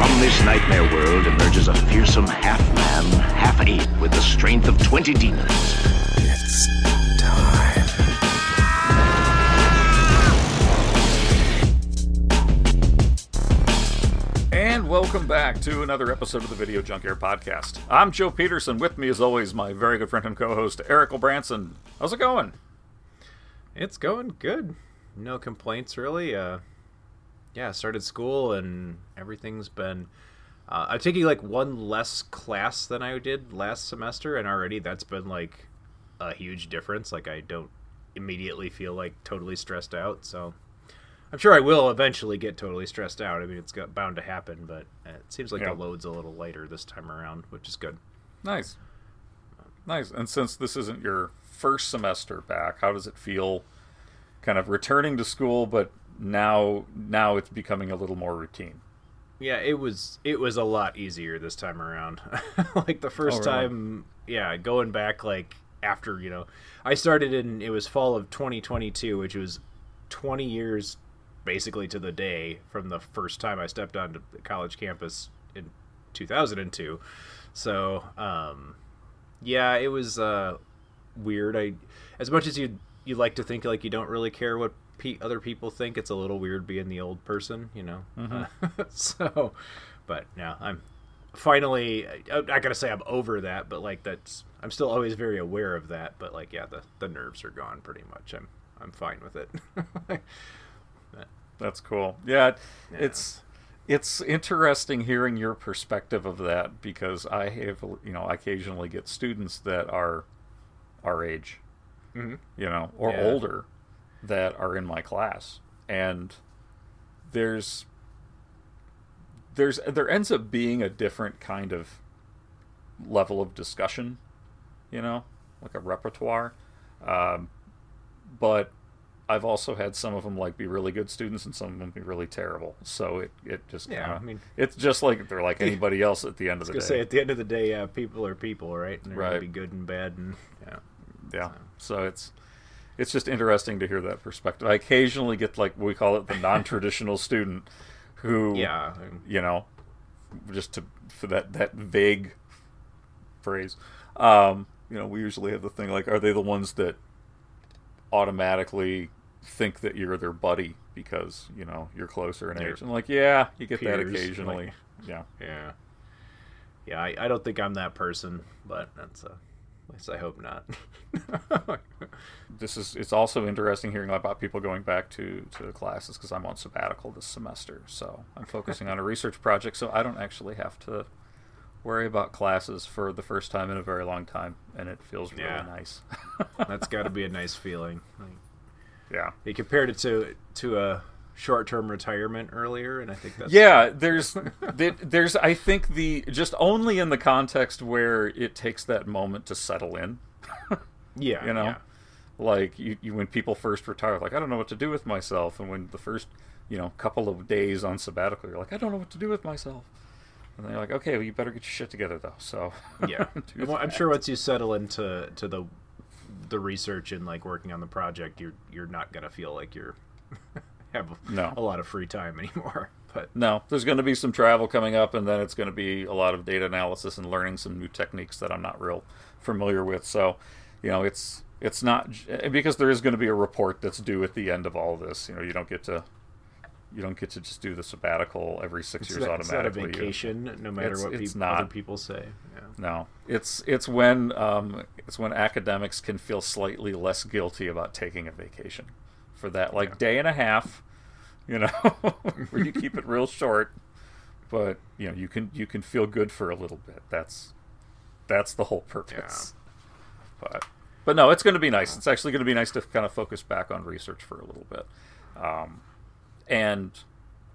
From this nightmare world emerges a fearsome half-man, half-ape with the strength of 20 demons. It's time. And welcome back to another episode of the Video Junkyard Podcast. I'm Joe Peterson. With me, as always, my very good friend and co-host Erik Branson. How's it going? It's going good. No complaints really. Uh, yeah, started school and everything's been. Uh, I'm taking like one less class than I did last semester, and already that's been like a huge difference. Like I don't immediately feel like totally stressed out. So I'm sure I will eventually get totally stressed out. I mean, it's got, bound to happen, but it seems like Yeah. the load's a little lighter this time around, which is good. Nice, nice. And since this isn't your first semester back, how does it feel? Kind of returning to school, but now now it's becoming a little more routine. Yeah, it was it was a lot easier this time around. like the first Oh, really? time, yeah, going back like after, you know, I started in it was fall of 2022, which was 20 years basically to the day from the first time I stepped onto the college campus in 2002. So, um yeah, it was uh weird. I as much as you you like to think like you don't really care what pe- other people think, it's a little weird being the old person, you know. Mm-hmm. Uh, so, but no, I'm finally. I, gonna say I'm over that, but like that's. I'm still always very aware of that, but like yeah, the the nerves are gone pretty much. I'm I'm fine with it. That's cool. Yeah, it's it's interesting hearing your perspective of that because I have you know I occasionally get students that are our age, mm-hmm. you know, or Yeah. older that are in my class, and there's there's there ends up being a different kind of level of discussion, you know, like a repertoire, um, but I've also had some of them like be really good students and some of them be really terrible. So it, it just Yeah, kinda- I mean- it's just like they're like anybody else at the end of the day. say at the end of the day, yeah, people are people, right? And they're gonna Right. be good and bad, and yeah. yeah. So it's it's just interesting to hear that perspective. I occasionally get like we call it the non-traditional student who Yeah, you know just to for that that vague phrase um you know we usually have the thing like are they the ones that automatically think that you're their buddy because you know you're closer in They're age and like yeah you get that occasionally like- yeah Yeah. Yeah, I, I don't think I'm that person, but that's uh, at least I hope not. this is it's also interesting hearing about people going back to to classes because I'm on sabbatical this semester so I'm focusing on a research project so I don't actually have to worry about classes for the first time in a very long time and it feels really Yeah. nice that's got to be a nice feeling. Like, yeah you compared it to to a short-term retirement earlier, and I think that's yeah there's there- there's i think the just only in the context where it takes that moment to settle in. Yeah, you know? yeah. like you, you when people first retire like i don't know what to do with myself and when the first you know couple of days on sabbatical you're like i don't know what to do with myself. And they're like okay well you better get your shit together though so. Yeah. Well, I'm sure once you settle into to the the research and like working on the project, you're you're not gonna feel like you're have No. a lot of free time anymore. But no there's going to be some travel coming up and then it's going to be a lot of data analysis and learning some new techniques that i'm not real familiar with so you know it's it's not because there is going to be a report that's due at the end of all this you know you don't get to you don't get to just do the sabbatical every six it's years not, it's not a automatically You- vacation, no matter what it's peop- not. other people say. Yeah. No, it's it's when um, it's when academics can feel slightly less guilty about taking a vacation for that like day and a half, you know, where you keep it real short, but you know you can you can feel good for a little bit. That's that's the whole purpose. But but no, it's going to be nice. It's actually going to be nice to kind of focus back on research for a little bit, um, and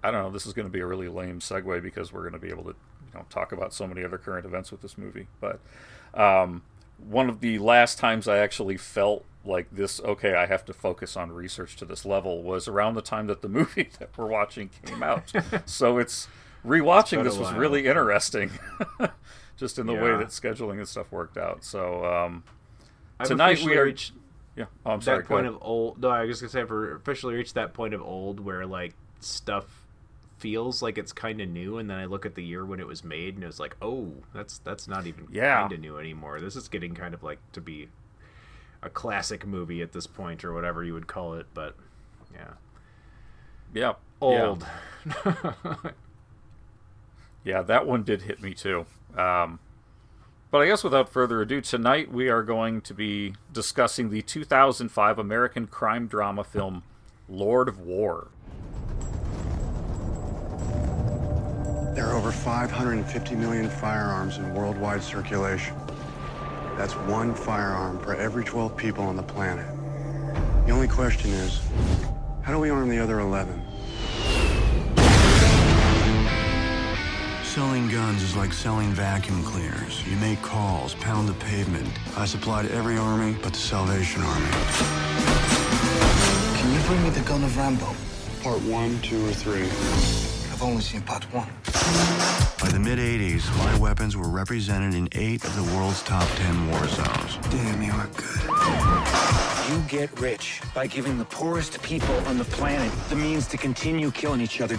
I don't know. This is going to be a really lame segue because we're going to be able to, you know, talk about so many other current events with this movie. But um, one of the last times I actually felt like this, okay, I have to focus on research to this level, was around the time that the movie that we're watching came out. so it's rewatching a this was really interesting, just in the way that scheduling and stuff worked out. So um, I've tonight we are. reached yeah, oh, I'm sorry. that point of old. No, I was gonna say for officially reached that point of old where like stuff feels like it's kind of new, and then I look at the year when it was made, and it's like, oh, that's that's not even Yeah. kind of new anymore. This is getting kind of like to be a classic movie at this point, or whatever you would call it. But yeah, yeah, old. Yeah. Yeah, that one did hit me too. Um, but I guess without further ado, tonight we are going to be discussing the 2005 American crime drama film Lord of War. There are over 550 million firearms in worldwide circulation. That's one firearm for every 12 people on the planet. The only question is, how do we arm the other 11? Selling guns is like selling vacuum cleaners. You make calls, pound the pavement. I supply to every army but the Salvation Army. Can you bring me the gun of Rambo? Part one, two, or three. I've only seen part one. By the mid 80s, my weapons were represented in eight of the world's top 10 war zones. Damn, you are good. You get rich by giving the poorest people on the planet the means to continue killing each other.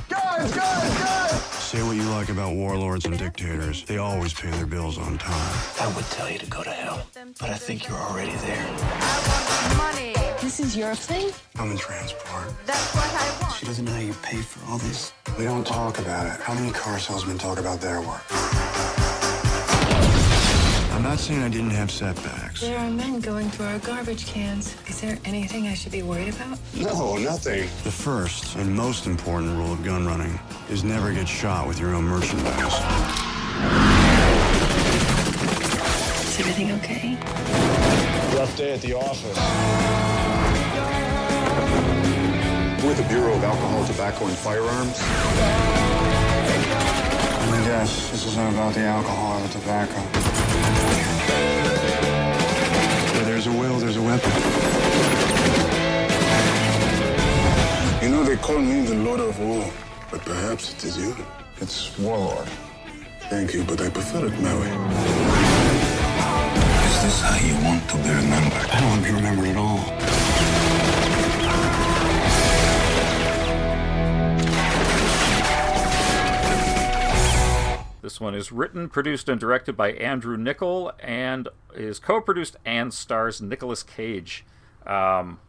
Say what you like about warlords and dictators, they always pay their bills on time. I would tell you to go to hell, but I think you're already there. Money. This is your thing? I'm in transport. That's what I want. She doesn't know how you pay for all this. We don't talk about it. How many car salesmen talk about their work? I'm not saying I didn't have setbacks. There are men going through our garbage cans. Is there anything I should be worried about? No, nothing. The first and most important rule of gun running is never get shot with your own merchandise. Is everything okay? Rough day at the office. We're the Bureau of Alcohol, Tobacco, and Firearms. Let me guess, this isn't about the alcohol or the tobacco. Where there's a will, there's a weapon. You know, they call me the Lord of War, but perhaps it is you. It's Warlord. Thank you, but I prefer it my way. Is this how you want to be remembered? I don't want to be remembered at all. This one is written, produced, and directed by Andrew Niccol and is co produced and stars Nicolas Cage. Um,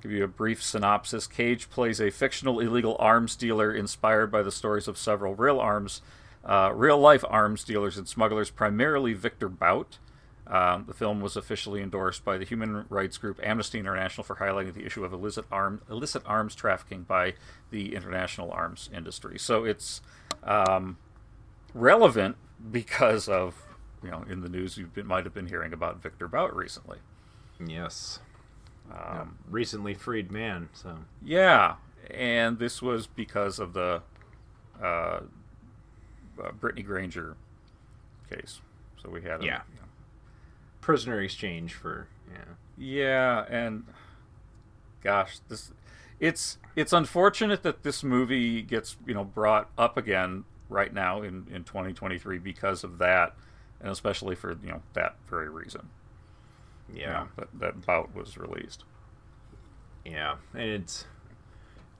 give you a brief synopsis Cage plays a fictional illegal arms dealer inspired by the stories of several real arms, uh, real life arms dealers and smugglers, primarily Viktor Bout. Um, the film was officially endorsed by the human rights group Amnesty International for highlighting the issue of illicit, arm, illicit arms trafficking by the international arms industry. So it's um, relevant because of, you know, in the news you might have been hearing about Viktor Bout recently. Yes. Um, recently freed man. So Yeah, and this was because of the uh, uh, Brittney Griner case. So we had a, Yeah. you know, prisoner exchange for yeah. Yeah, and gosh, this it's it's unfortunate that this movie gets you know brought up again right now in in 2023 because of that, and especially for you know that very reason. you Yeah. know, that that bout was released. Yeah, and it's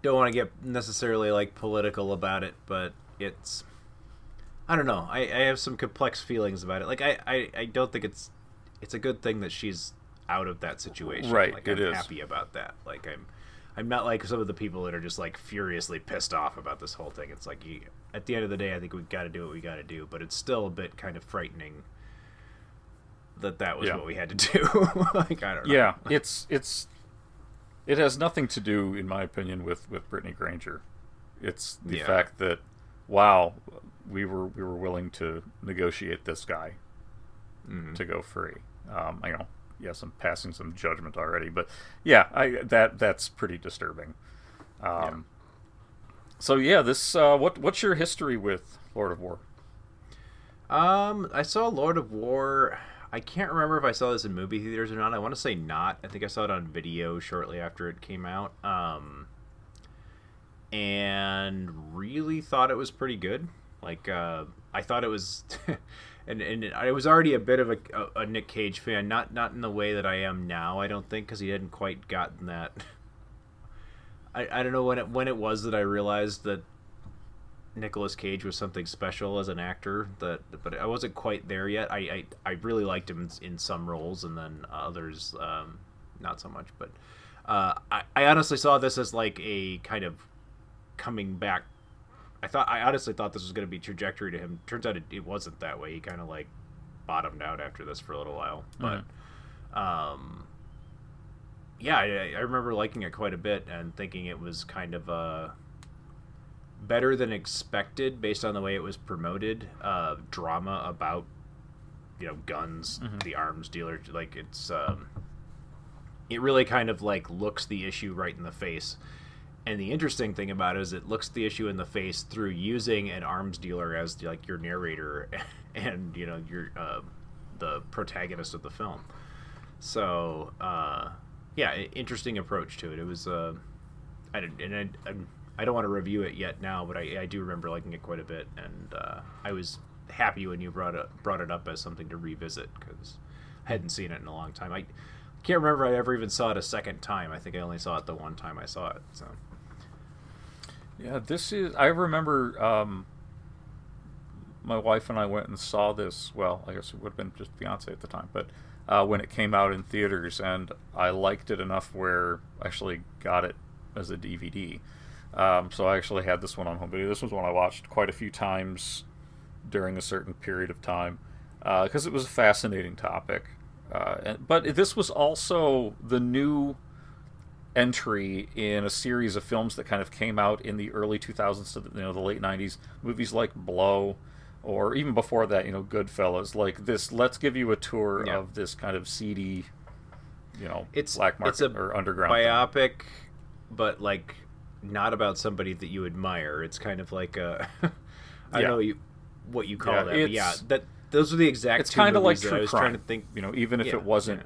don't want to get necessarily like political about it, but it's I don't know. I, I have some complex feelings about it. Like I, I, I don't think it's it's a good thing that she's out of that situation. Right, Like it I'm is. happy about that. Like I'm I'm not like some of the people that are just like furiously pissed off about this whole thing. It's like you, at the end of the day, I think we've got to do what we got to do, but it's still a bit kind of frightening that that was Yeah. what we had to do. like I don't know. Yeah, it's it's it has nothing to do, in my opinion, with with Brittney Griner. It's the Yeah. fact that wow, we were we were willing to negotiate this guy Mm-hmm. to go free. Um, I know, yes, I'm passing some judgment already, but yeah, I that that's pretty disturbing. Um, So yeah, this uh, what what's your history with Lord of War? Um, I saw Lord of War. I can't remember if I saw this in movie theaters or not. I want to say not. I think I saw it on video shortly after it came out. Um, and really thought it was pretty good. Like, uh, I thought it was, and and I was already a bit of a, a, a Nick Cage fan. Not not in the way that I am now. I don't think because he hadn't quite gotten that. I, I don't know when it when it was that I realized that Nicolas Cage was something special as an actor that but I wasn't quite there yet. I I, I really liked him in, some roles and then others um, not so much. But uh, I I honestly saw this as like a kind of coming back. I thought I honestly thought this was going to be trajectory to him. Turns out it, it wasn't that way. He kind of like bottomed out after this for a little while. But Mhm. um, yeah, I, I remember liking it quite a bit and thinking it was kind of uh, better than expected based on the way it was promoted. Uh, drama about you know guns, the arms dealer. Like it's um, it really kind of like looks the issue right in the face. And the interesting thing about it is it looks the issue in the face through using an arms dealer as like your narrator and you know your uh, the protagonist of the film. So uh, yeah, interesting approach to it. It was uh, I didn't, and I, I don't want to review it yet now, but I, I do remember liking it quite a bit, and uh, I was happy when you brought it brought it up as something to revisit because I hadn't seen it in a long time. I can't remember I ever even saw it a second time. I think I only saw it the one time I saw it. So Yeah, this is. I remember um, my wife and I went and saw this. Well, I guess it would have been just fiance at the time, but uh, when it came out in theaters, and I liked it enough where I actually got it as a DVD. Um, so I actually had this one on home video. This was one I watched quite a few times during a certain period of time because it was a fascinating topic. Uh, but this was also the new entry in a series of films that kind of came out in the early 2000s to the, you know the late 90s movies like blow or even before that you know goodfellas like this let's give you a tour Yeah. of this kind of seedy you know it's black market it's a or underground thing. biopic, but like not about somebody that you admire. It's kind of like a I Yeah. know you what you call Yeah, that. Yeah, that those are the exact. it's kind of like true I was crime trying to think. you know even if it wasn't.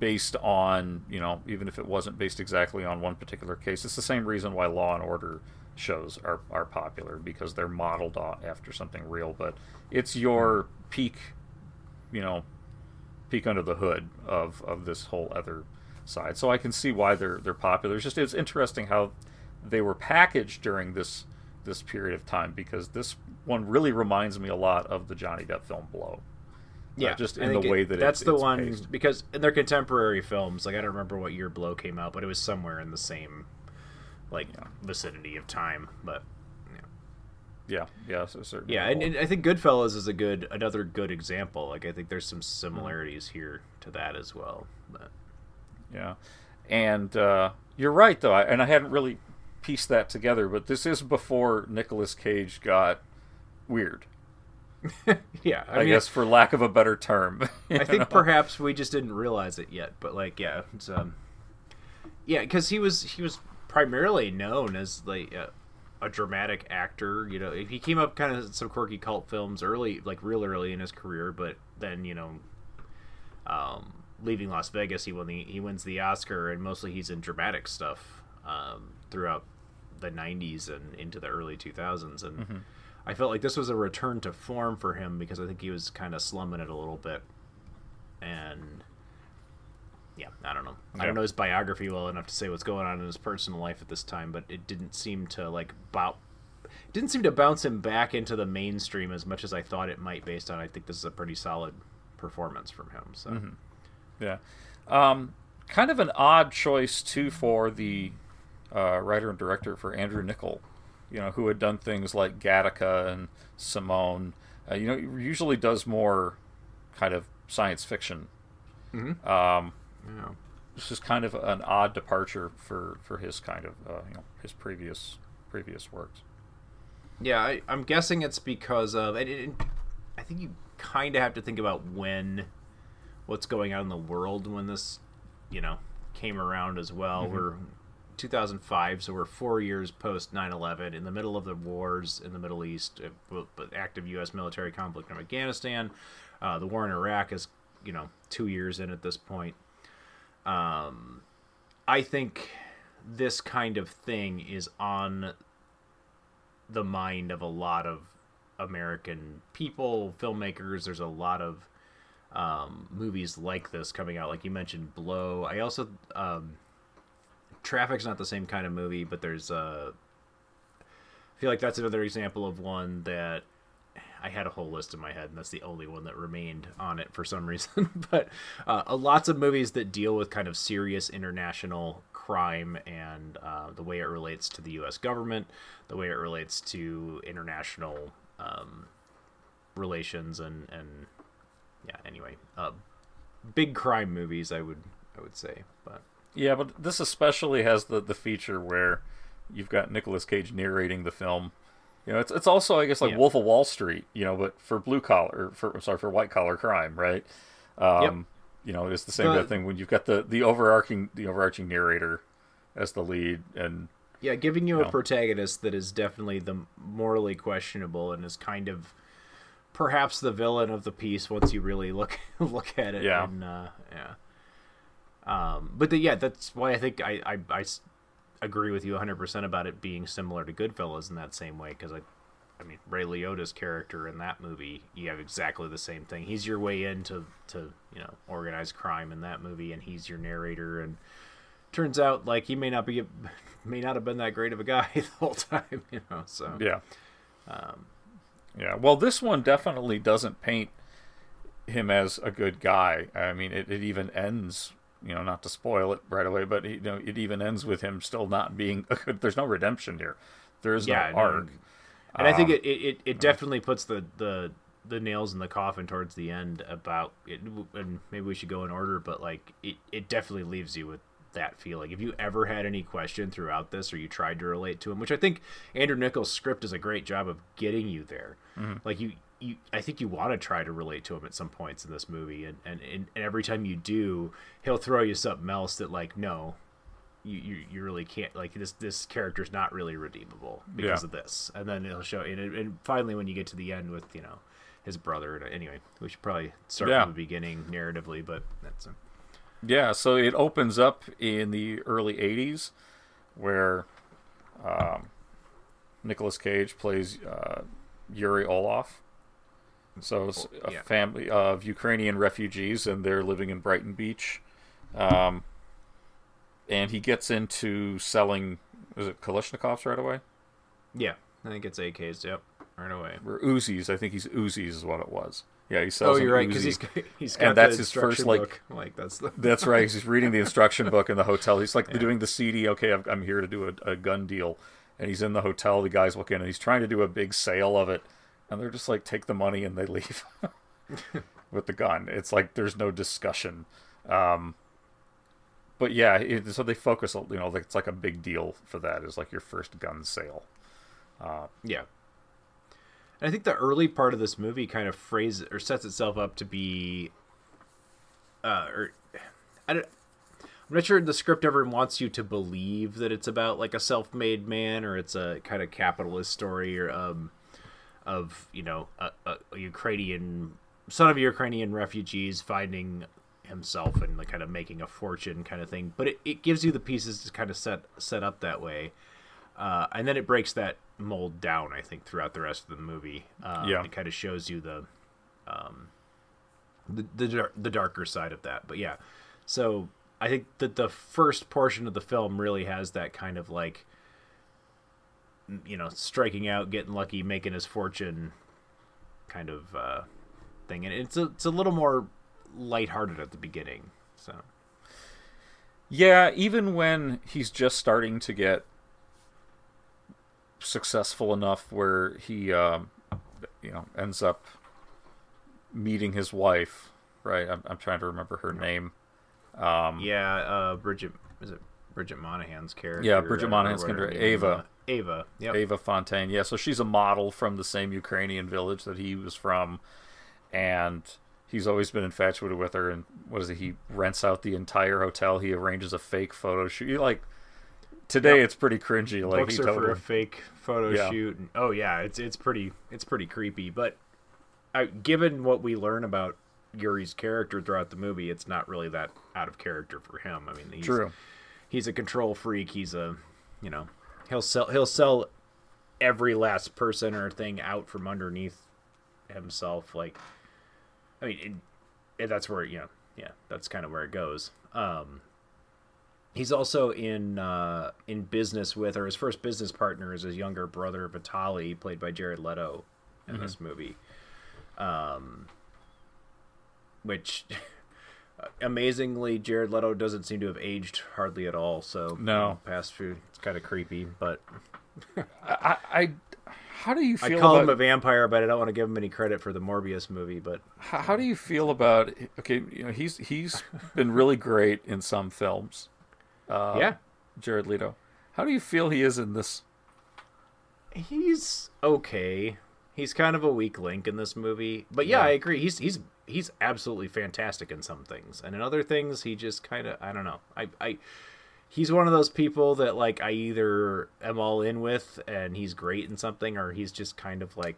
Based on you know even if it wasn't based exactly on one particular case it's the same reason why law and order shows are, are popular because they're modeled after something real. But it's your peak you know peek under the hood of, of this whole other side. So i can see why they're they're popular. It's just it's interesting how they were packaged during this this period of time because this one really reminds me a lot of the johnny depp film blow Yeah, just in the way it- that that's the one paced. because in their contemporary films, like I don't remember what year Blow came out, but it was somewhere in the same like vicinity of time. But Yeah, yeah, so certainly. yeah, and, and I think Goodfellas is a good another good example. Like I think there's some similarities here to that as well. But yeah, and uh, you're right though, I, and I hadn't really pieced that together, but this is before Nicolas Cage got weird. yeah, I, guess for lack of a better term. I think know? perhaps we just didn't realize it yet, but like, yeah, it's, um, yeah, because he was he was primarily known as like a, a dramatic actor. You know, he came up kind of some quirky cult films early, like real early in his career, but then you know, um, leaving Las Vegas, he won the he wins the Oscar, and mostly he's in dramatic stuff um, throughout the '90s and into the early 2000s, and. Mhm. I felt like this was a return to form for him because I think he was kind of slumming it a little bit. And yeah, I don't know. I don't know his biography well enough to say what's going on in his personal life at this time, but it didn't seem to like bow it didn't seem to bounce him back into the mainstream as much as I thought it might based on I think this is a pretty solid performance from him. So Mhm. Yeah, um, kind of an odd choice too for the uh, writer and director for Andrew Niccol, you know, who had done things like Gattaca and Simone. Uh, you know, usually does more kind of science fiction. Mhm. Um, Yeah. This is kind of an odd departure for for his kind of uh, you know his previous previous works. Yeah, I, I'm guessing it's because of. And it, I think you kind of have to think about when, what's going on in the world when this, you know, came around as well. Mhm. We're 2005, so we're four years post 9/11, in the middle of the wars in the Middle East, uh, active U.S. military conflict in Afghanistan. Uh, the war in Iraq is, you know, two years in at this point. Um, I think this kind of thing is on the mind of a lot of American people, filmmakers. There's a lot of um, movies like this coming out. Like you mentioned, Blow. I also um, Traffic's not the same kind of movie, but there's uh, I feel like that's another example of one that I had a whole list in my head, and that's the only one that remained on it for some reason. but uh, lots of movies that deal with kind of serious international crime and uh, the way it relates to the U.S. government, the way it relates to international um, relations, and and yeah. Anyway, uh, big crime movies, I would I would say, but Yeah, but this especially has the the feature where you've got Nicolas Cage narrating the film. You know, it's it's also I guess like Yeah. Wolf of Wall Street, you know, but for blue collar, for I'm sorry, for white collar crime, right? Um, Yep. You know, it's the same of thing when you've got the the overarching the overarching narrator as the lead, and Yeah, giving you No. a protagonist that is definitely the morally questionable and is kind of perhaps the villain of the piece once you really look look at it. Yeah. And, uh, yeah. Um, but the, yeah, that's why I think I I agree with you 100% about it being similar to Goodfellas in that same way because I, I mean Ray Liotta's character in that movie, you have exactly the same thing. He's your way into to you know organized crime in that movie, and he's your narrator and turns out like he may not be may not have been that great of a guy the whole time you know so yeah, um, yeah. Well, this one definitely doesn't paint him as a good guy. I mean, it, it even ends. You know, not to spoil it right away, but you know, it even ends with him still not being. There's no redemption here. There is Yeah, no no, arc. and i think Um, it, it, it, it definitely puts the, the the nails in the coffin towards the end about it and maybe we should go in order but like it, it definitely leaves you with that feeling if you ever had any question throughout this or you tried to relate to him which i think Andrew Niccol's script does a great job of getting you there Mhm. like you you i think you want to try to relate to him at some points in this movie and, and and every time you do he'll throw you something else that like no you, you, you really can't like this this character's not really redeemable because Yeah. of this and then it'll show and, and finally when you get to the end with you know his brother and anyway we should probably start Yeah. from the beginning narratively but that's a, Yeah, so it opens up in the early 80s where um, Nicolas Cage plays uh, Yuri Orlov. So it's a yeah. family of Ukrainian refugees, and they're living in Brighton Beach. Um, and he gets into selling, is it Kalashnikovs right away? yeah i think it's ak's yep right away Or Uzis. I think he's Uzis is what it was. Yeah, he oh sells. an you're right because he's he's got and that's the his first like book. like that's the that's right. He's reading the instruction book in the hotel. He's like doing the CD. Okay, I'm, I'm here to do a, a gun deal, and he's in the hotel. The guys walk in, and he's trying to do a big sale of it, and they're just like, take the money, and they leave with the gun. It's like there's no discussion. Um, but yeah, it, so they focus. You know, it's like a big deal for that. Is like your first gun sale. Uh, Yeah. And I think the early part of this movie kind of phrases or sets itself up to be, uh, or I don't. I'm not sure the script ever wants you to believe that it's about like a self-made man or it's a kind of capitalist story or um, of you know a, a, Ukrainian son of Ukrainian refugees finding himself and like kind of making a fortune kind of thing. But it, it gives you the pieces to kind of set set up that way. Uh, and then it breaks that mold down. I think throughout the rest of the movie, uh, Yeah. it kind of shows you the, um, the the the darker side of that. But yeah, so I think that the first portion of the film really has that kind of like, you know, striking out, getting lucky, making his fortune, kind of uh, thing, and it's a, it's a little more lighthearted at the beginning. So Yeah, even when he's just starting to get successful enough where he, um, you know, ends up meeting his wife, right? I'm, I'm trying to remember her name. Um, yeah, uh, Bridget is it Bridget Moynahan's character? Yeah, Bridget uh, Moynahan's character, Ava. uh, Ava. Yep. Ava Fontaine. Yeah, so she's a model from the same Ukrainian village that he was from, and he's always been infatuated with her. And what is it? He rents out the entire hotel. He arranges a fake photo shoot. He like today Yep. it's pretty cringy. Like books he totally, for a fake photo Yeah. shoot. And, oh yeah, it's it's pretty it's pretty creepy. But I, given what we learn about Yuri's character throughout the movie, it's not really that out of character for him. I mean, he's, True. He's a control freak. He's a you know he'll sell he'll sell every last person or thing out from underneath himself. Like I mean, it, it, that's where you know yeah that's kind of where it goes. Um, He's also in uh, in business with, or his first business partner is his younger brother Vitali, played by Jared Leto in Mhm. this movie. Um, which amazingly, Jared Leto doesn't seem to have aged hardly at all. So No. past food, it's kind of creepy. But I, I, how do you I feel call about him a vampire, but I don't want to give him any credit for the Morbius movie. But how, how do you feel about okay you know he's he's been really great in some films uh Yeah. jared leto how do you feel he is in this he's okay. He's kind of a weak link in this movie. But yeah, Yeah. I agree. He's he's he's absolutely fantastic in some things. And in other things he just kind of I don't know. I I he's one of those people that like I either am all in with and he's great in something or he's just kind of like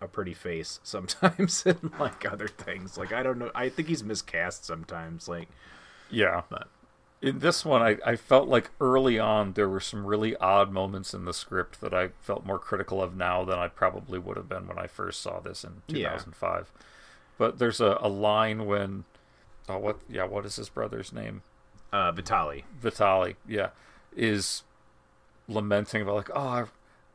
a pretty face sometimes in like other things. Like I don't know. I think he's miscast sometimes like yeah but in this one I, I felt like early on there were some really odd moments in the script that i felt more critical of now than i probably would have been when i first saw this in Yeah. 2005 but there's a, a line when oh what yeah what is his brother's name uh Vitali. Vitali, yeah, is lamenting about like, oh, I-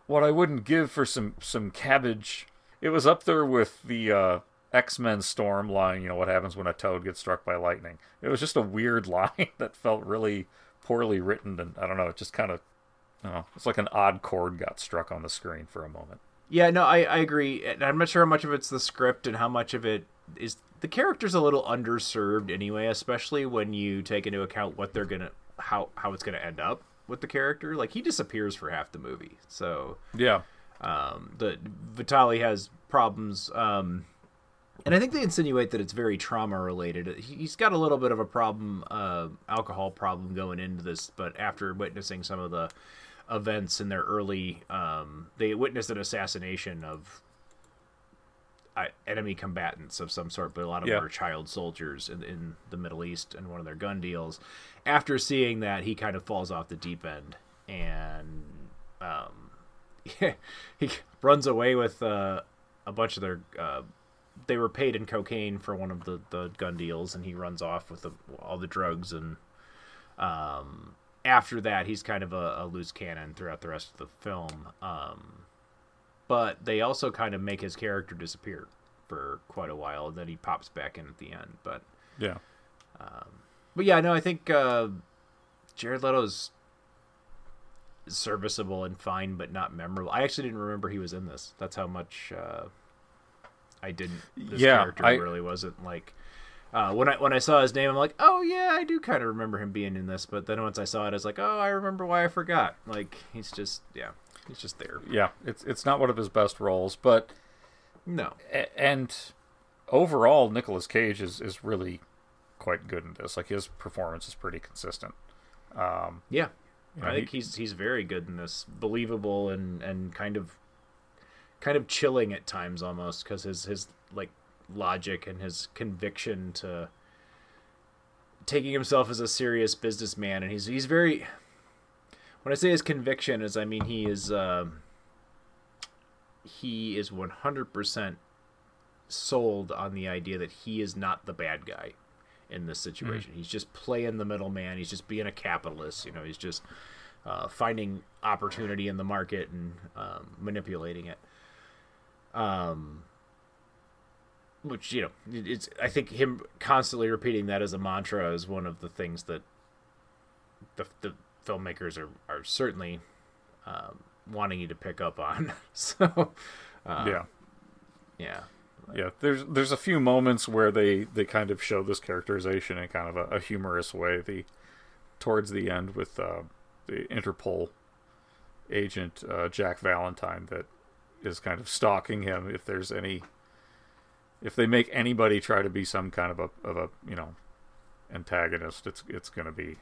what I wouldn't give for some some cabbage. It was up there with the uh, X Men Storm line. You know what happens when a toad gets struck by lightning. It was just a weird line that felt really poorly written, and I don't know. It just kind of, you know. It's like an odd chord got struck on the screen for a moment. Yeah, no, I, I agree. And I'm not sure how much of it's the script and how much of it is the character's a little underserved anyway, especially when you take into account what they're gonna how how it's gonna end up with the character. Like he disappears for half the movie, so Yeah, um, the Vitali has problems. Um, and I think they insinuate that it's very trauma related. He- He's got a little bit of a problem, uh, alcohol problem going into this, but after witnessing some of the events in their early, um, they witnessed an assassination of uh, enemy combatants of some sort, but a lot of Yeah. them were child soldiers in, in the Middle East and one of their gun deals. After seeing that, he kind of falls off the deep end and um, he runs away with uh, a bunch of their. Uh, they were paid in cocaine for one of the, the gun deals, and he runs off with the, all the drugs. And um, after that, he's kind of a, a loose cannon throughout the rest of the film. Um, but they also kind of make his character disappear for quite a while, and then he pops back in at the end. But yeah, but yeah, no, I think uh, Jared Leto's serviceable and fine, but not memorable. I actually didn't remember he was in this. That's how much uh, I didn't. This Yeah, character I- really wasn't like. Uh, when I when I saw his name, I'm like, oh yeah, I do kind of remember him being in this. But then once I saw it, I was like, oh, I remember why I forgot. Like he's just yeah, he's just there. yeah. It's it's not one of his best roles, but No, A- and overall Nicolas Cage is, is really quite good in this. Like his performance is pretty consistent. Um, Yeah, you know, I think he- he's he's very good in this, believable and and kind of kind of chilling at times almost because his his like logic and his conviction to taking himself as a serious businessman and he's he's very when I say his conviction is I mean he is um he is 100% sold on the idea that he is not the bad guy in this situation. He's just playing the middleman. He's just being a capitalist. You know, he's just uh, finding opportunity in the market and um, manipulating it. Um, which you know, it's. I think him constantly repeating that as a mantra is one of the things that the the filmmakers are are certainly um, wanting you to pick up on. so, uh, yeah. yeah. Yeah, there's there's a few moments where they, they kind of show this characterization in kind of a, a humorous way. The towards the end with uh, the Interpol agent uh, Jack Valentine that is kind of stalking him. If there's any, if they make anybody try to be some kind of a of a you know antagonist, it's it's going to be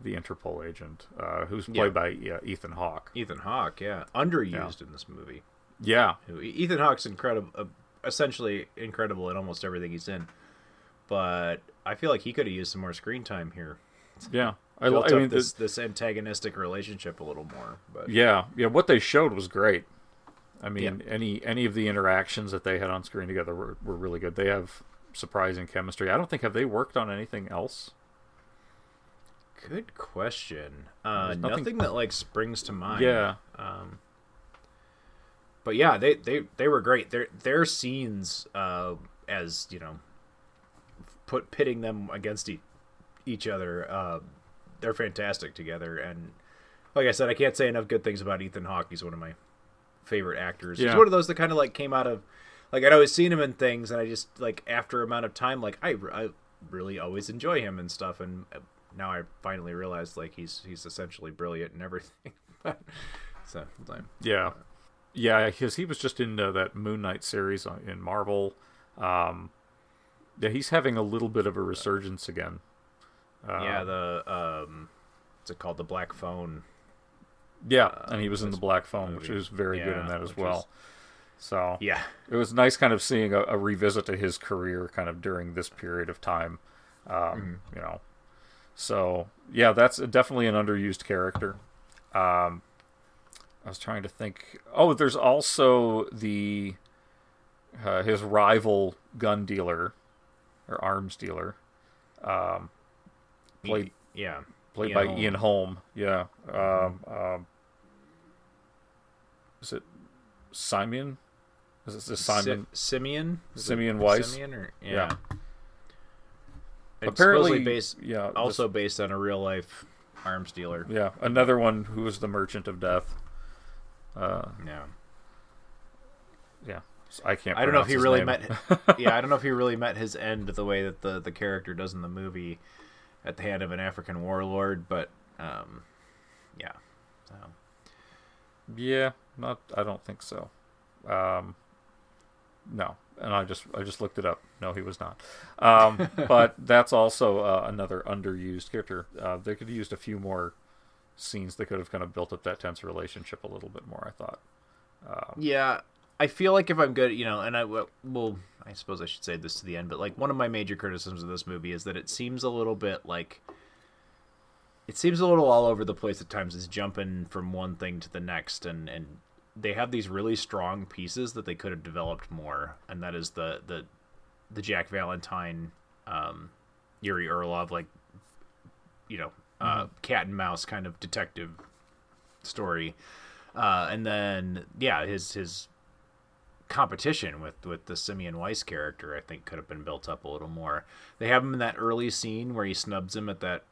the Interpol agent, uh, who's Yeah. played by yeah, Ethan Hawke. Ethan Hawke, yeah, underused in this movie. Yeah, Ethan Hawke's incredible, uh, essentially incredible in almost everything he's in. But I feel like he could have used some more screen time here. yeah. I, I mean, this this antagonistic relationship a little more. But yeah, yeah. What they showed was great. I mean, Yeah. any any of the interactions that they had on screen together were, were really good. They have surprising chemistry. I don't think have they worked on anything else. good question. Uh, nothing... nothing- that like springs to mind. Yeah. Um, but yeah, they, they they were great. Their their scenes, uh, as you know, put pitting them against e- each other, uh, they're fantastic together. And like I said, I can't say enough good things about Ethan Hawke. He's one of my favorite actors. He's one of those that kind of like came out of like I'd always seen him in things, and I just like after amount of time, like I, I really always enjoy him and stuff. And uh, now I finally realized like he's he's essentially brilliant and everything. so Yeah, yeah, because he was just in uh, that Moon Knight series on- in Marvel. Um, yeah, he's having a little bit of a resurgence again. Uh, yeah, the um, what's it called? The Black Phone. Yeah, and he was in the Black Phone, which movie. was very good in that as well. was- So Yeah. it was nice, kind of seeing a, a revisit to his career, kind of during this period of time. Um, Mm-hmm. You know, so yeah, that's definitely an underused character. Um, I was trying to think. Oh, there's also the uh, his rival gun dealer or arms dealer, um, played yeah, played Ian by Holm. Ian Holm. Yeah. Um, um, is it Simon? Is this is Simon? Si- Simeon. Is it Simeon Weiss? Simeon or yeah. Yeah. Apparently, based, yeah, also based on a real life arms dealer. Yeah, another one who was the Merchant of Death. Uh, Yeah. yeah. So I can't. I don't know if he really name. met. yeah, I don't know if he really met his end the way that the the character does in the movie, at the hand of an African warlord. But um, yeah. So Yeah, not. I don't think so. Um, no, and I just I just looked it up. No, he was not. Um, but that's also uh, another underused character. Uh, they could have used a few more scenes that could have kind of built up that tense relationship a little bit more. I thought. Um, Yeah, I feel like if I'm good, you know, and I well, I suppose I should say this to the end, but like one of my major criticisms of this movie is that it seems a little bit like it seems a little all over the place at times. It's jumping from one thing to the next, and and they have these really strong pieces that they could have developed more, and that is the the the Jack Valentine, um, Yuri Orlov, like you know, uh, cat and mouse kind of detective story. Uh, and then yeah, his his competition with with the Simeon Weiss character I think could have been built up a little more. They have him in that early scene where he snubs him at that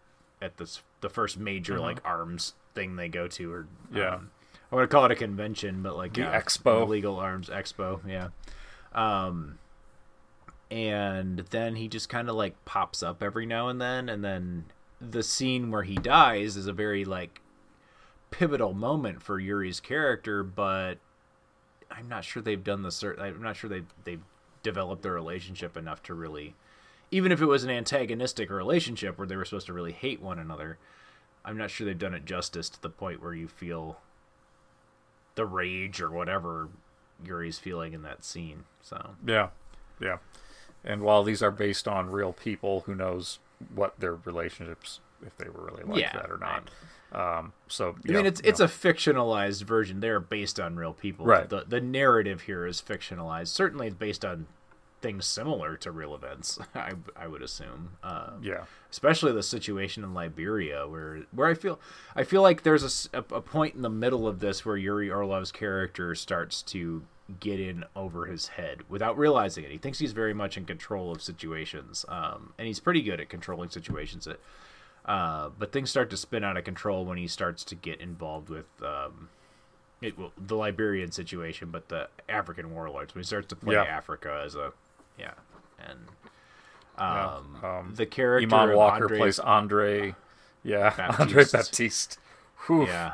at this the first major Mhm. like arms thing they go to or Yeah. um, I want to call it a convention, but like The uh, expo. legal arms expo, yeah. Um, and then he just kind of like pops up every now and then, and then the scene where he dies is a very like pivotal moment for Yuri's character, but I'm not sure they've done the cert. I'm not sure they they've developed their relationship enough to really, even if it was an antagonistic relationship where they were supposed to really hate one another. I'm not sure they've done it justice to the point where you feel the rage or whatever Yuri's feeling in that scene. So Yeah, yeah. And while these are based on real people, who knows what their relationships, if they were really like Yeah, that or not. Um, so I mean, it's it's a fictionalized version. They're based on real people. Right. The the narrative here is fictionalized. Certainly, it's based on things similar to real events. I I would assume. Um, Yeah. Especially the situation in Liberia, where where I feel I feel like there's a, a point in the middle of this where Yuri Orlov's character starts to get in over his head without realizing it. He thinks he's very much in control of situations, um, and he's pretty good at controlling situations. That uh, but things start to spin out of control when he starts to get involved with um, it, well, the Liberian situation, but the African warlords. When he starts to play Yeah. Africa as a yeah, and Yeah, um, um, the character Eamonn Walker Andre- plays Andre. Yeah, Andre Baptiste. Baptiste. Whew. Yeah.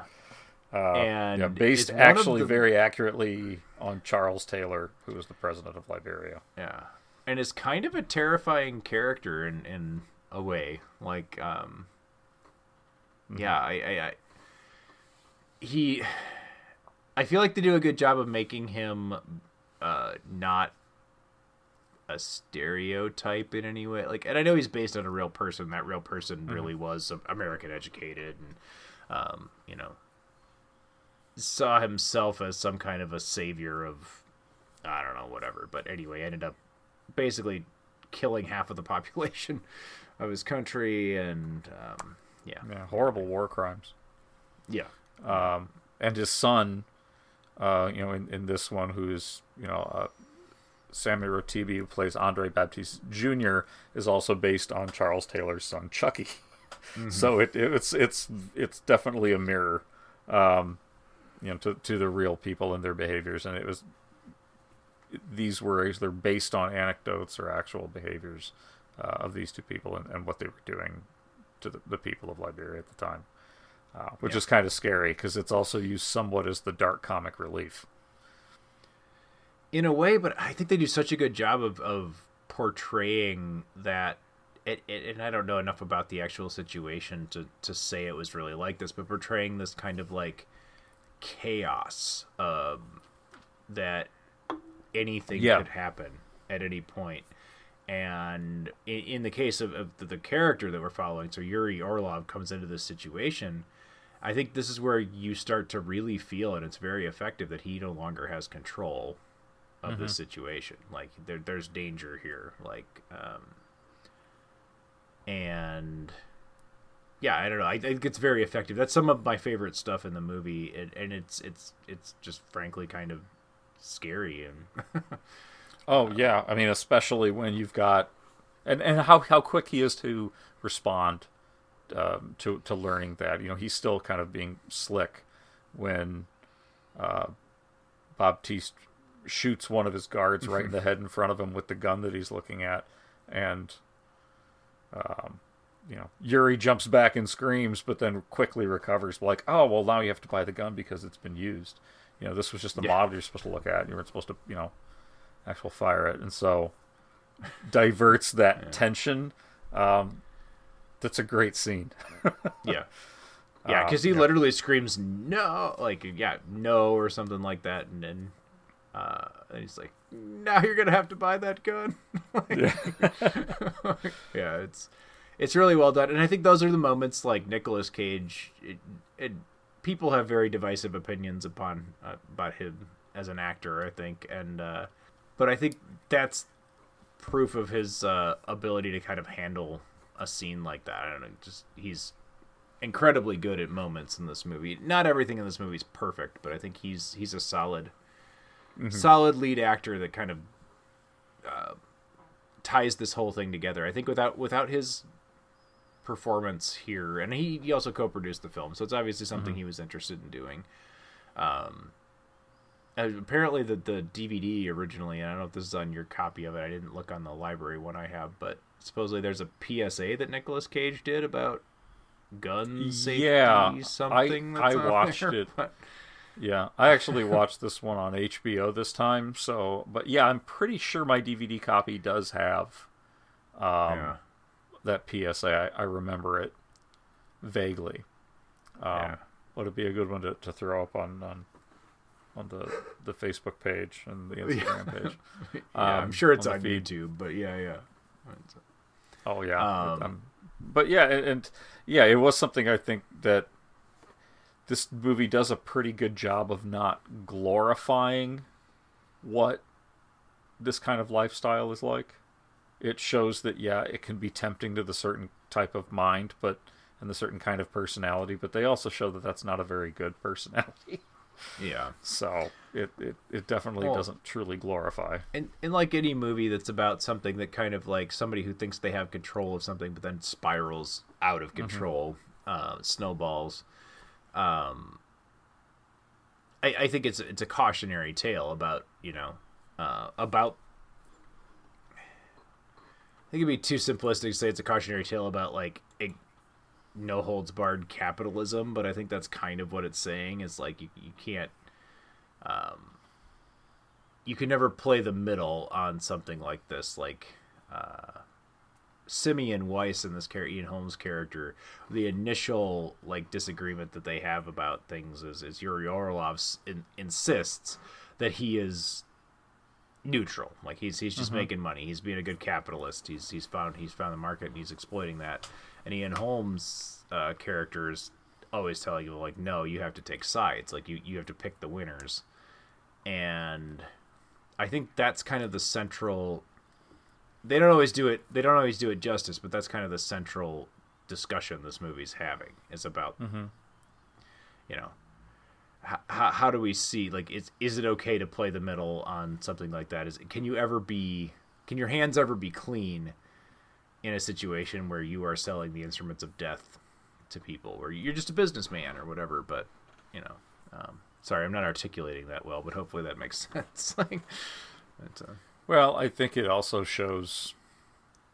Uh, And yeah, based it's one of actually the- very accurately on Charles Taylor, who was the president of Liberia. Yeah, and is kind of a terrifying character in in a way. Like, um, yeah, I, I, I he I feel like they do a good job of making him uh not a stereotype in any way. Like and I know he's based on a real person. That real person really was American educated and um, you know, saw himself as some kind of a savior of I don't know, whatever. But anyway, ended up basically killing half of the population of his country and um, yeah. Yeah, horrible war crimes. Yeah. Um, and his son, uh, you know, in, in this one, who's you know uh, Samuel Rotibi, who plays Andre Baptiste Jr., is also based on Charles Taylor's son Chucky. So it, it's it's it's definitely a mirror, um, you know, to to the real people and their behaviors, and it was these were either based on anecdotes or actual behaviors uh, of these two people and, and what they were doing to the, the people of Liberia at the time, uh, which Yeah. is kind of scary because it's also used somewhat as the dark comic relief. in a way, but I think they do such a good job of, of portraying that. It, it, and I don't know enough about the actual situation to, to say it was really like this, but portraying this kind of like chaos um, that anything Yeah. could happen at any point. And in, in the case of, of the, the character that we're following, so Yuri Orlov comes into this situation. I think this is where you start to really feel, and it's very effective, that he no longer has control of this Mhm. situation. Like there, there's danger here. Like, um, and yeah, I don't know. I think it's very effective. That's some of my favorite stuff in the movie, and, and it's it's it's just frankly kind of scary and Oh yeah, I mean, especially when you've got, and and how how quick he is to respond um, to to learning that. You know, he's still kind of being slick when uh, Baptiste shoots one of his guards right in the head in front of him with the gun that he's looking at, and um, you know, Yuri jumps back and screams, but then quickly recovers. Like, oh well, now you have to buy the gun because it's been used. You know, this was just the Yeah. model you're supposed to look at. You weren't supposed to, you know, actual fire it, and so diverts that tension. Um, that's a great scene. yeah, yeah, because he yeah. literally screams no, like yeah, no or something like that, and then uh, and he's like, now you're gonna have to buy that gun. Yeah. yeah, it's it's really well done, and I think those are the moments like Nicolas Cage. It, it, people have very divisive opinions upon uh, about him as an actor, I think, and uh, but I think that's proof of his uh, ability to kind of handle a scene like that. I don't know, just he's incredibly good at moments in this movie. Not everything in this movie is perfect, but I think he's he's a solid, Mhm. solid lead actor that kind of uh, ties this whole thing together. I think without without his performance here, and he, he also co-produced the film, so it's obviously something Mhm. he was interested in doing. Um, apparently the the DVD originally, and I don't know if this is on your copy of it. I didn't look on the library one I have, but supposedly there's a PSA that Nicolas Cage did about gun safety. yeah, something. I I watched there, it. but- Yeah, I actually watched this one on HBO this time. So, but yeah, I'm pretty sure my DVD copy does have um, Yeah. that PSA. I, I remember it vaguely. Um, Yeah. Would it be a good one to, to throw up on on on the the Facebook page and the Instagram page? yeah, I'm Um, sure it's the on. YouTube, but yeah, yeah. Oh yeah, Um, um, but yeah, and, and yeah, it was something I think that this movie does a pretty good job of not glorifying what this kind of lifestyle is like. It shows that yeah, it can be tempting to the certain type of mind, but and the certain kind of personality, but they also show that that's not a very good personality. Yeah. So it it, it definitely Well- doesn't truly glorify. And, and like any movie that's about something that kind of like somebody who thinks they have control of something but then spirals out of control, uh, snowballs. Um, I, I think it's it's a cautionary tale about you know uh, about. I think it'd be too simplistic to say it's a cautionary tale about like it, no holds barred capitalism, but I think that's kind of what it's saying. Is like you you can't. Um, you can never play the middle on something like this like uh, Simeon Weiss and this Ian Holmes character, the initial like disagreement that they have about things is, is Yuri Orlov in, insists that he is neutral. Like he's he's just Mhm. making money. He's being a good capitalist. He's he's found he's found the market and he's exploiting that. And Ian Holmes' uh, character is always telling you like, no, you have to take sides. Like you you have to pick the winners. And I think that's kind of the central. They don't always do it. They don't always do it justice, but that's kind of the central discussion this movie's having is about. Mhm. You know, how, how do we see like is is it okay to play the middle on something like that? Is can you ever be can your hands ever be clean in a situation where you are selling the instruments of death to people, where you're just a businessman or whatever? But you know, um, sorry, I'm not articulating that well, but hopefully that makes sense. like, but, uh, Well, I think it also shows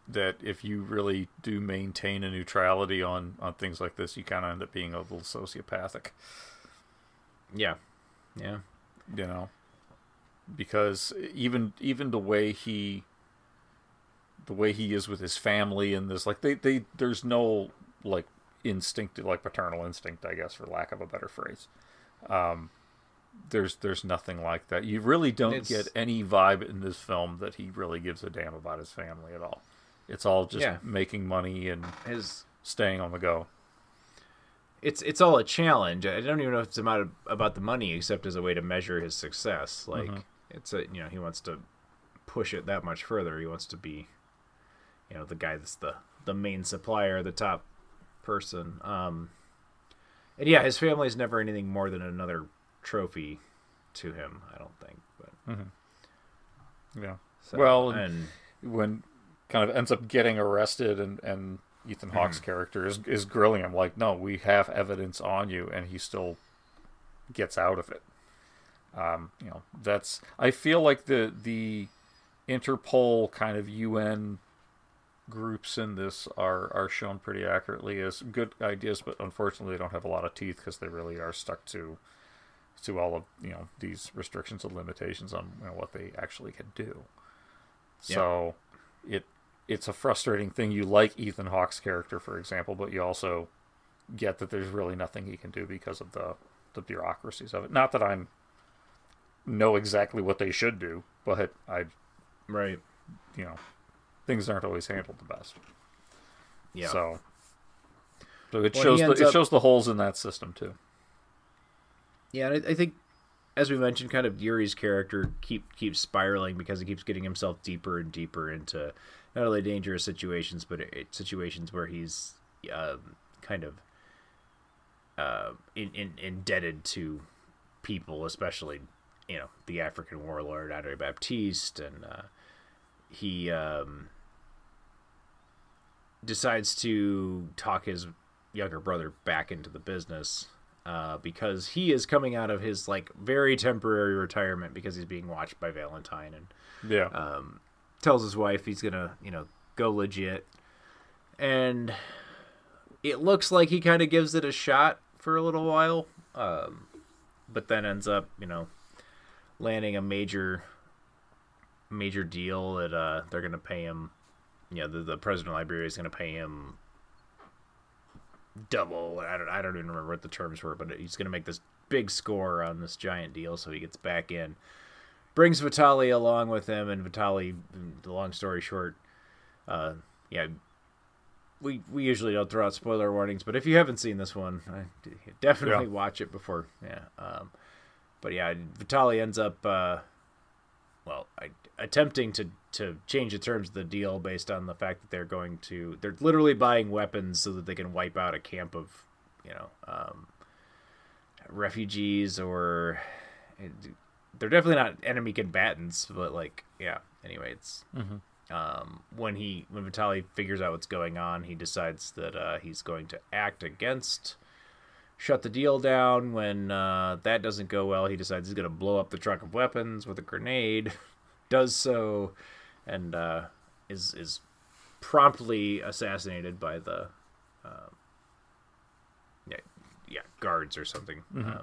that if you really do maintain a neutrality on on things like this, you kind of end up being a little sociopathic. yeah, yeah, you know, because even even the way he the way he is with his family and this like they they there's no like instinct like paternal instinct I guess for lack of a better phrase. Um there's there's nothing like that. You really don't It's- get any vibe in this film that he really gives a damn about his family at all. It's all just Yeah. making money and his staying on the go. it's it's all a challenge. I don't even know if it's about about the money, except as a way to measure his success. Like Mhm. it's a you know he wants to push it that much further. He wants to be, you know, the guy that's the the main supplier, the top person. Um, and yeah, his family is never anything more than another trophy to him. I don't think, but mm-hmm. Yeah. So, well, and- when kind of ends up getting arrested and and Ethan Hawke's Mhm. character is is grilling him like, "No, we have evidence on you," and he still gets out of it. Um, you know, that's I feel like the the Interpol kind of UN groups in this are are shown pretty accurately as good ideas, but unfortunately they don't have a lot of teeth because they really are stuck to to all of you know these restrictions and limitations on you know, what they actually can do. So it it's a frustrating thing. You like Ethan Hawke's character, for example, but you also get that there's really nothing he can do because of the the bureaucracies of it. Not that I'm know exactly what they should do, but I right you know things aren't always handled the best. Yeah. So so it Well, shows the, it up- shows the holes in that system too. Yeah, and I, I think, as we mentioned, kind of Yuri's character keep keeps spiraling because he keeps getting himself deeper and deeper into not only dangerous situations, but it, situations where he's um, kind of uh, in, in, indebted to people, especially you know the African warlord Andre Baptiste, and uh, he um, decides to talk his younger brother back into the business uh, because he is coming out of his like very temporary retirement because he's being watched by Valentine and Yeah. um, tells his wife he's gonna you know go legit and it looks like he kind of gives it a shot for a little while um, but then ends up you know landing a major major deal that uh, they're gonna pay him you know the, the president of Liberia is gonna pay him double. I don't I don't even remember what the terms were, but he's going to make this big score on this giant deal, so he gets back in. Brings Vitali along with him, and Vitali. The long story short, uh, yeah, we we usually don't throw out spoiler warnings, but if you haven't seen this one, I, definitely Yeah. watch it before. Yeah, um, but yeah, Vitali ends up. Uh, well, I, attempting to to change the terms of the deal based on the fact that they're going to they're literally buying weapons so that they can wipe out a camp of you know um, refugees or they're definitely not enemy combatants but like yeah anyway it's Mhm. um, when he when Vitali figures out what's going on he decides that uh, he's going to act against shut the deal down. When uh, that doesn't go well he decides he's going to blow up the truck of weapons with a grenade. Does so and uh, is is promptly assassinated by the uh, yeah yeah guards or something Mhm. uh,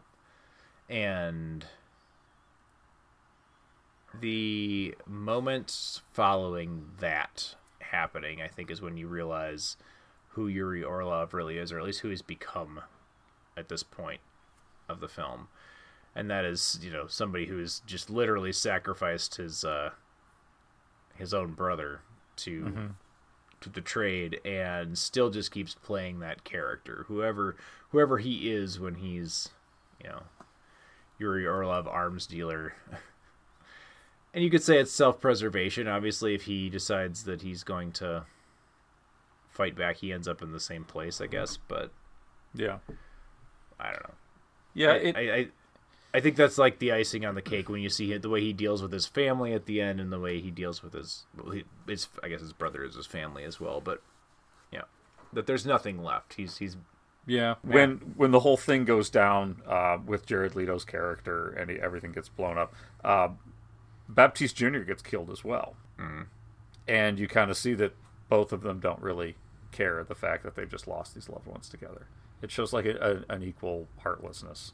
and the moments following that happening, I think, is when you realize who Yuri Orlov really is, or at least who he's become at this point of the film. And that is, you know, somebody who has just literally sacrificed his uh, his own brother to Mhm. to the trade, and still just keeps playing that character, whoever whoever he is when he's, you know, Yuri Orlov arms dealer. and you could say it's self-preservation. Obviously, if he decides that he's going to fight back, he ends up in the same place, I guess. But Yeah. I don't know. Yeah, I, it- I, I, I think that's like the icing on the cake when you see it, the way he deals with his family at the end, and the way he deals with his, well, he, his I guess his brother is his family as well. But yeah, that there's nothing left. He's he's Yeah, Man. when when the whole thing goes down uh, with Jared Leto's character and he, everything gets blown up, uh, Baptiste Jr. gets killed as well, Mhm. and you kind of see that both of them don't really care the fact that they've just lost these loved ones together. It shows like a, a, an equal heartlessness.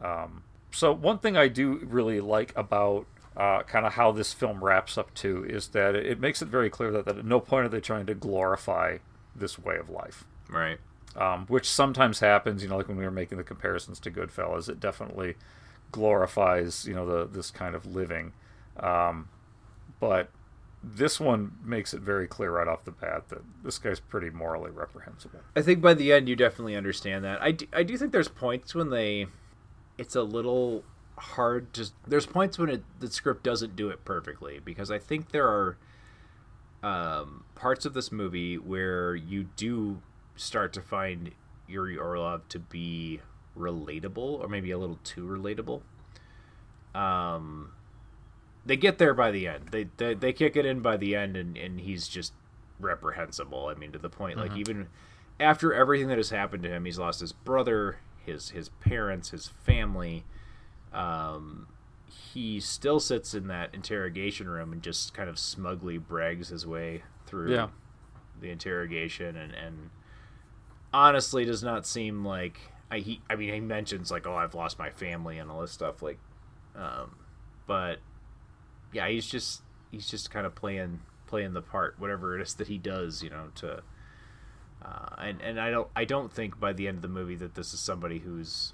Um, so one thing I do really like about uh, kind of how this film wraps up too is that it, it makes it very clear that, that at no point are they trying to glorify this way of life right. um, which sometimes happens. You know, like when we were making the comparisons to Goodfellas, it definitely glorifies you know the this kind of living, um, but this one makes it very clear right off the bat that this guy's pretty morally reprehensible. I think by the end you definitely understand that. I do, I do think there's points when they, it's a little hard to. There's points when it the script doesn't do it perfectly because I think there are um, parts of this movie where you do start to find Yuri Orlov to be relatable, or maybe a little too relatable. Um, they get there by the end. They they, they kick it in by the end, and, and he's just reprehensible. I mean, to the point like Mhm. even after everything that has happened to him, he's lost his brother, his his parents, his family. Um, he still sits in that interrogation room and just kind of smugly brags his way through Yeah. the interrogation and and honestly does not seem like I he I mean he mentions like oh I've lost my family and all this stuff like um but yeah he's just he's just kind of playing playing the part whatever it is that he does you know to uh, and and I don't I don't think by the end of the movie that this is somebody who's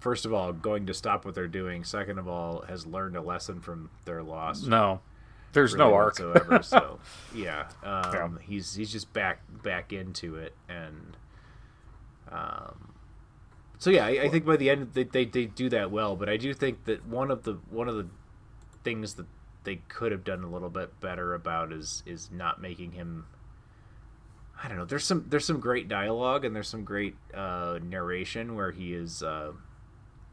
first of all going to stop what they're doing. Second of all has learned a lesson from their loss. No, there's really no arc. whatsoever so yeah um Yeah. he's he's just back back into it and um so yeah I, I think by the end they, they they do that well but I do think that one of the one of the things that they could have done a little bit better about is is not making him I don't know. There's some there's some great dialogue and there's some great uh, narration where he is uh,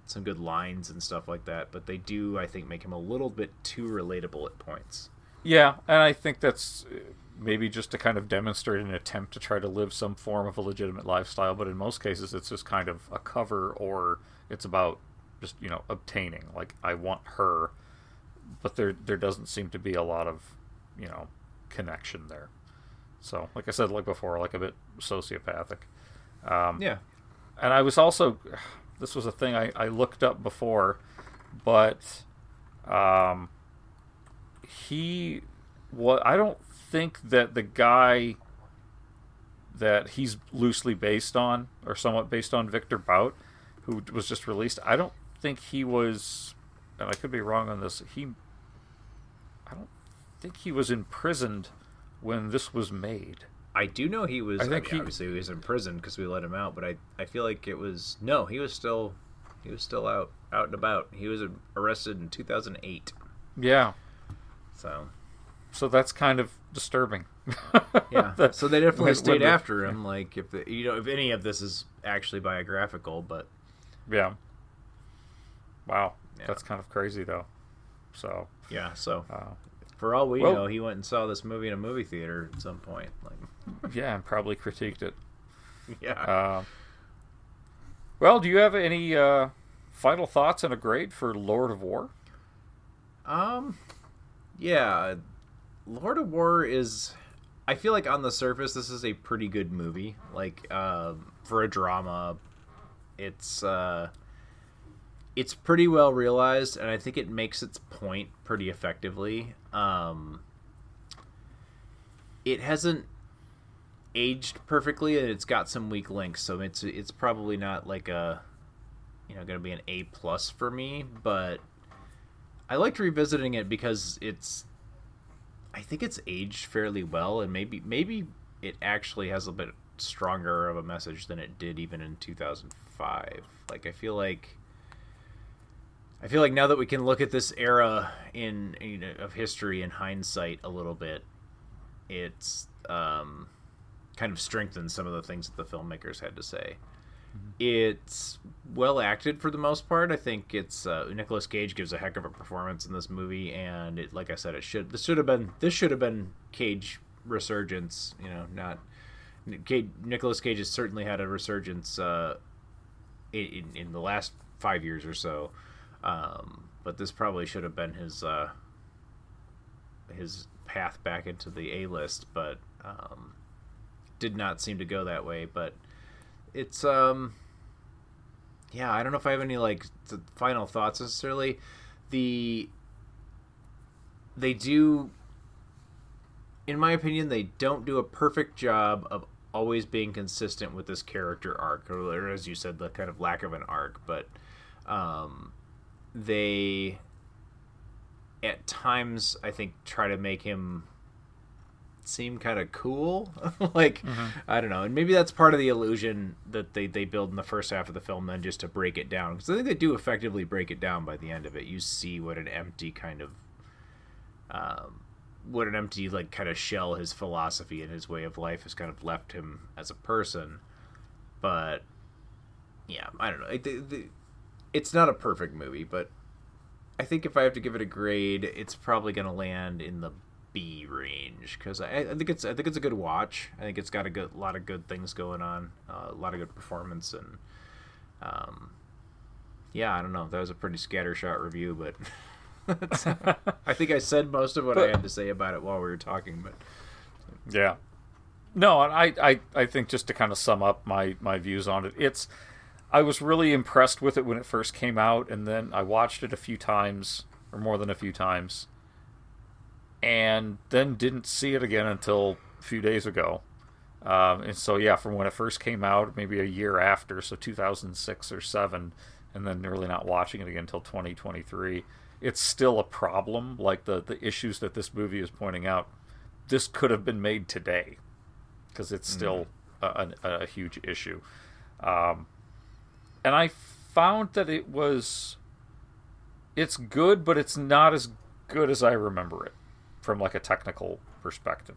some good lines and stuff like that. But they do, I think, make him a little bit too relatable at points. Yeah, and I think that's uh, maybe just to kind of demonstrate an attempt to try to live some form of a legitimate lifestyle, but in most cases it's just kind of a cover or it's about just, you know, obtaining. Like I want her, but there there doesn't seem to be a lot of, you know, connection there. So, like I said like before, like a bit sociopathic. Um, Yeah. And I was also this was a thing I, I looked up before, but um he what I don't think that the guy that he's loosely based on or somewhat based on Viktor Bout who was just released I don't think he was and I could be wrong on this he I don't think he was imprisoned when this was made I do know he was. I I think mean, he- obviously he was in prison because we let him out, but I I feel like it was no, he was still he was still out out and about. He was arrested in 2008. yeah So so that's kind of disturbing yeah, That- so they definitely when- stayed when after him. Like if the, you know if any of this is actually biographical, but Yeah. Wow. Yeah. That's kind of crazy though. So yeah. So uh, for all we Well- know, he went and saw this movie in a movie theater at some point. Like yeah, and probably critiqued it. yeah. Uh, well, do you have any uh, final thoughts and a grade for Lord of War? Um, yeah, Lord of War is. I feel like on the surface, this is a pretty good movie. Like um, for a drama, it's uh, it's pretty well realized, and I think it makes its point pretty effectively. Um, it hasn't aged perfectly, and it's got some weak links. So it's it's probably not like a you know going to be an A plus for me, but I liked revisiting it because it's I think it's aged fairly well, and maybe maybe it actually has a bit stronger of a message than it did even in 2005. Like I feel like I feel like now that we can look at this era in know, of history in hindsight a little bit, it's um, kind of strengthens some of the things that the filmmakers had to say. It's well acted for the most part. I think it's uh, Nicolas Cage gives a heck of a performance in this movie, and it, like I said, it should this should have been this should have been Cage resurgence. You know, not Cage, Nicolas Cage has certainly had a resurgence uh, in in the last five years or so, um, but this probably should have been his uh, his path back into the A list, but um, did not seem to go that way. But it's um yeah i don't know if i have any like final thoughts necessarily the they do in my opinion they don't do a perfect job of always being consistent with this character arc or as you said the kind of lack of an arc but um they at times i think try to make him seem kind of cool. like Mm-hmm. I don't know, and maybe that's part of the illusion that they they build in the first half of the film, then just to break it down because I think they do effectively break it down by the end of it. You see what an empty kind of, um, what an empty like kind of shell his philosophy and his way of life has kind of left him as a person. But yeah, I don't know. It, it's not a perfect movie, but I think if I have to give it a grade, it's probably going to land in the B range because I, I, think it's I think it's a good watch. I think it's got a good lot of good things going on, uh, a lot of good performance, and um, yeah, I don't know. That was a pretty scattershot review, but I think I said most of what I had to say about it while we were talking. But Yeah. No, I, I, I think just to kind of sum up my, my views on it, it's I was really impressed with it when it first came out, and then I watched it a few times, or more than a few times, and then didn't see it again until a few days ago. Um, and so, yeah, from when it first came out, maybe a year after, so 2006 or 7, and then really not watching it again until 2023, it's still a problem. Like the, the issues that this movie is pointing out, this could have been made today because it's still a, a, a huge issue. Um, and I found that it was it's good, but it's not as good as I remember it from like a technical perspective.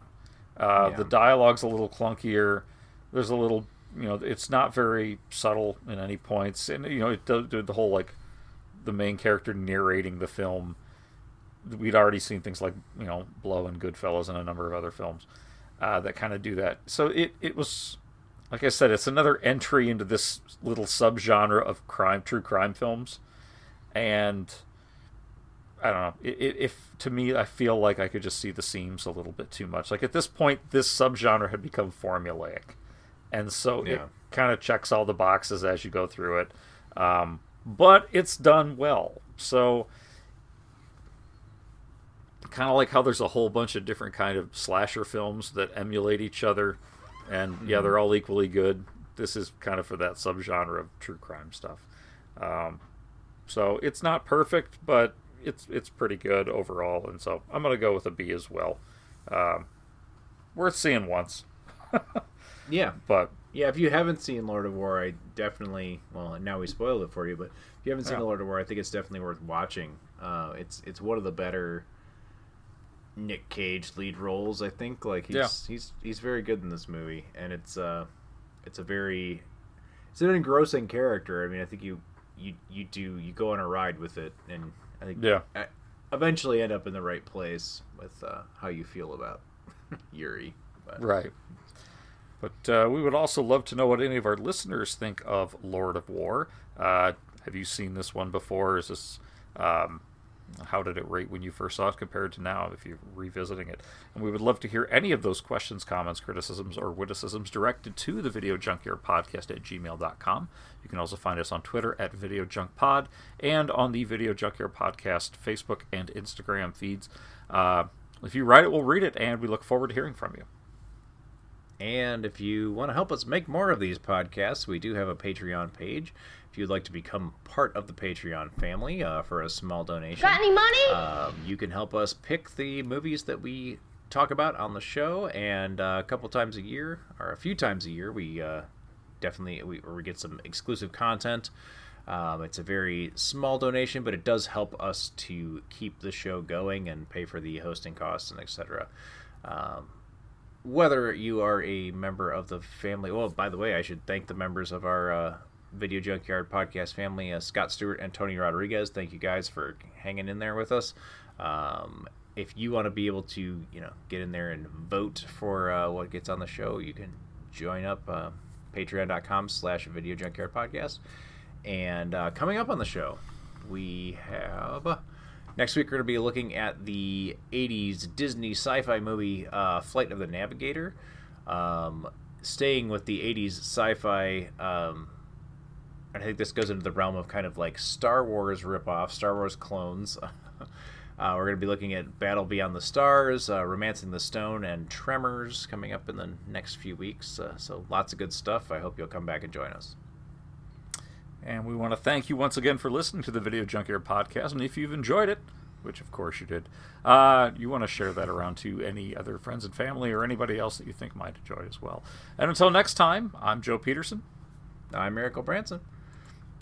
Uh, Yeah. The dialogue's a little clunkier. There's a little, you know, it's not very subtle in any points, and you know, it does do the whole like the main character narrating the film. We'd already seen things like you know Blow and Goodfellas and a number of other films uh, that kind of do that. So it it was like I said, it's another entry into this little subgenre of crime, true crime films, and I don't know. It, it, if to me, I feel like I could just see the seams a little bit too much. Like at this point, this subgenre had become formulaic, and so it kind of checks all the boxes as you go through it. Um, but it's done well. So kind of like how there's a whole bunch of different kind of slasher films that emulate each other and yeah Mhm. they're all equally good this is kind of for that subgenre of true crime stuff um, so it's not perfect but it's it's pretty good overall and so i'm gonna go with a b as well um, worth seeing once yeah, but yeah, if you haven't seen Lord of War, I definitely well now we spoiled it for you, but if you haven't seen Yeah. Lord of War, I think it's definitely worth watching. Uh, it's it's one of the better Nick Cage lead roles. I think like he's Yeah. he's he's very good in this movie, and it's uh it's a very it's an engrossing character. I mean, I think you you you do you go on a ride with it, and I think Yeah. I eventually end up in the right place with uh, how you feel about Yuri. But, Right. But uh, we would also love to know what any of our listeners think of Lord of War. Uh, have you seen this one before? Is this um, how did it rate when you first saw it compared to now if you're revisiting it? And we would love to hear any of those questions, comments, criticisms, or witticisms directed to the Video Junkyard Podcast at gmail.com. You can also find us on Twitter at Video Junk Pod and on the Video Junkyard Podcast Facebook and Instagram feeds. Uh, if you write it, we'll read it, and we look forward to hearing from you. And if you want to help us make more of these podcasts, we do have a Patreon page. If you'd like to become part of the Patreon family uh, for a small donation, Got any money? um, you can help us pick the movies that we talk about on the show. And uh, a couple times a year, or a few times a year, we uh, definitely we, we get some exclusive content. Um, it's a very small donation, but it does help us to keep the show going and pay for the hosting costs and etc. Um, whether you are a member of the family, well, by the way, I should thank the members of our uh, Video Junkyard podcast family, uh, Scott Stewart and Tony Rodriguez. Thank you guys for hanging in there with us. Um, if you want to be able to, you know, get in there and vote for uh, what gets on the show, you can join up uh, patreon.com slash video junkyard podcast. And uh, coming up on the show, we have next week we're going to be looking at the 80s Disney sci-fi movie uh, Flight of the Navigator. Um, staying with the 80s sci-fi, um, I think this goes into the realm of kind of like Star Wars ripoff, Star Wars clones. Uh, we're going to be looking at Battle Beyond the Stars, uh, Romancing the Stone, and Tremors coming up in the next few weeks. Uh, so lots of good stuff. I hope you'll come back and join us. And we want to thank you once again for listening to the Video Junkyard podcast. And if you've enjoyed it, which of course you did, uh, you want to share that around to any other friends and family or anybody else that you think might enjoy as well. And until next time, I'm Joe Peterson. I'm Miracle Branson.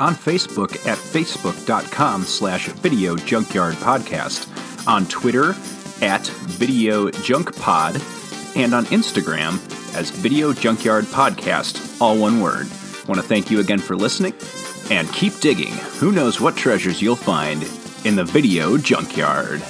on Facebook at facebook.com slash video junkyard podcast, on Twitter at video junk pod, and on Instagram as Video Junkyard Podcast, all one word. Want to thank you again for listening and keep digging. Who knows what treasures you'll find in the Video Junkyard.